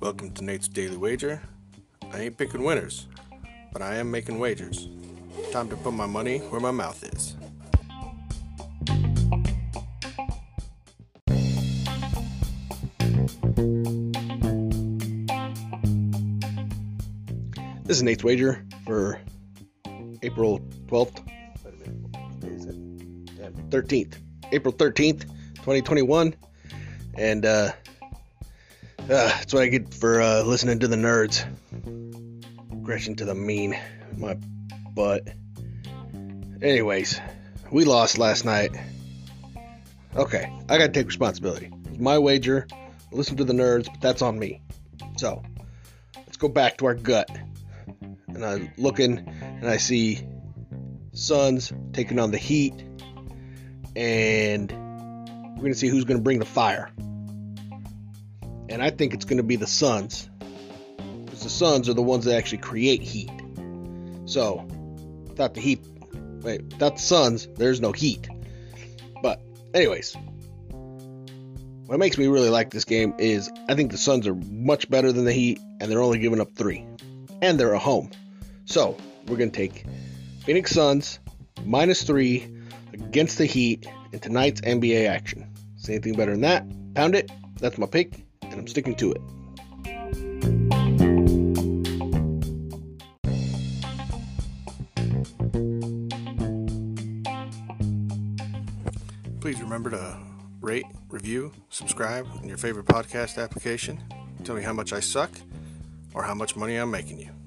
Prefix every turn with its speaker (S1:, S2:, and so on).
S1: Welcome to Nate's Daily Wager. I ain't picking winners, but I am making wagers. Time to put my money where my mouth is. This is Nate's Wager for April 12th. Wait a minute. What is it? 13th. April 13th, 2021. And, uh, uh, that's what I get for uh, listening to the nerds. Aggression to the mean. My butt. Anyways, we lost last night. Okay, I gotta take responsibility. It's my wager. Listen to the nerds, but that's on me. So, let's go back to our gut. And I'm looking and I see Suns taking on the Heat. And we're gonna see who's gonna bring the fire and I think it's going to be the Suns. Because the Suns are the ones that actually create heat. So, without the heat, wait, without the Suns, there's no heat. But, anyways, what makes me really like this game is I think the Suns are much better than the Heat, and they're only giving up three. And they're at home. So, we're going to take Phoenix Suns minus three against the Heat in tonight's NBA action. See anything better than that? Pound it. That's my pick and I'm sticking to it. Please remember to rate, review, subscribe in your favorite podcast application. Tell me how much I suck or how much money I'm making you.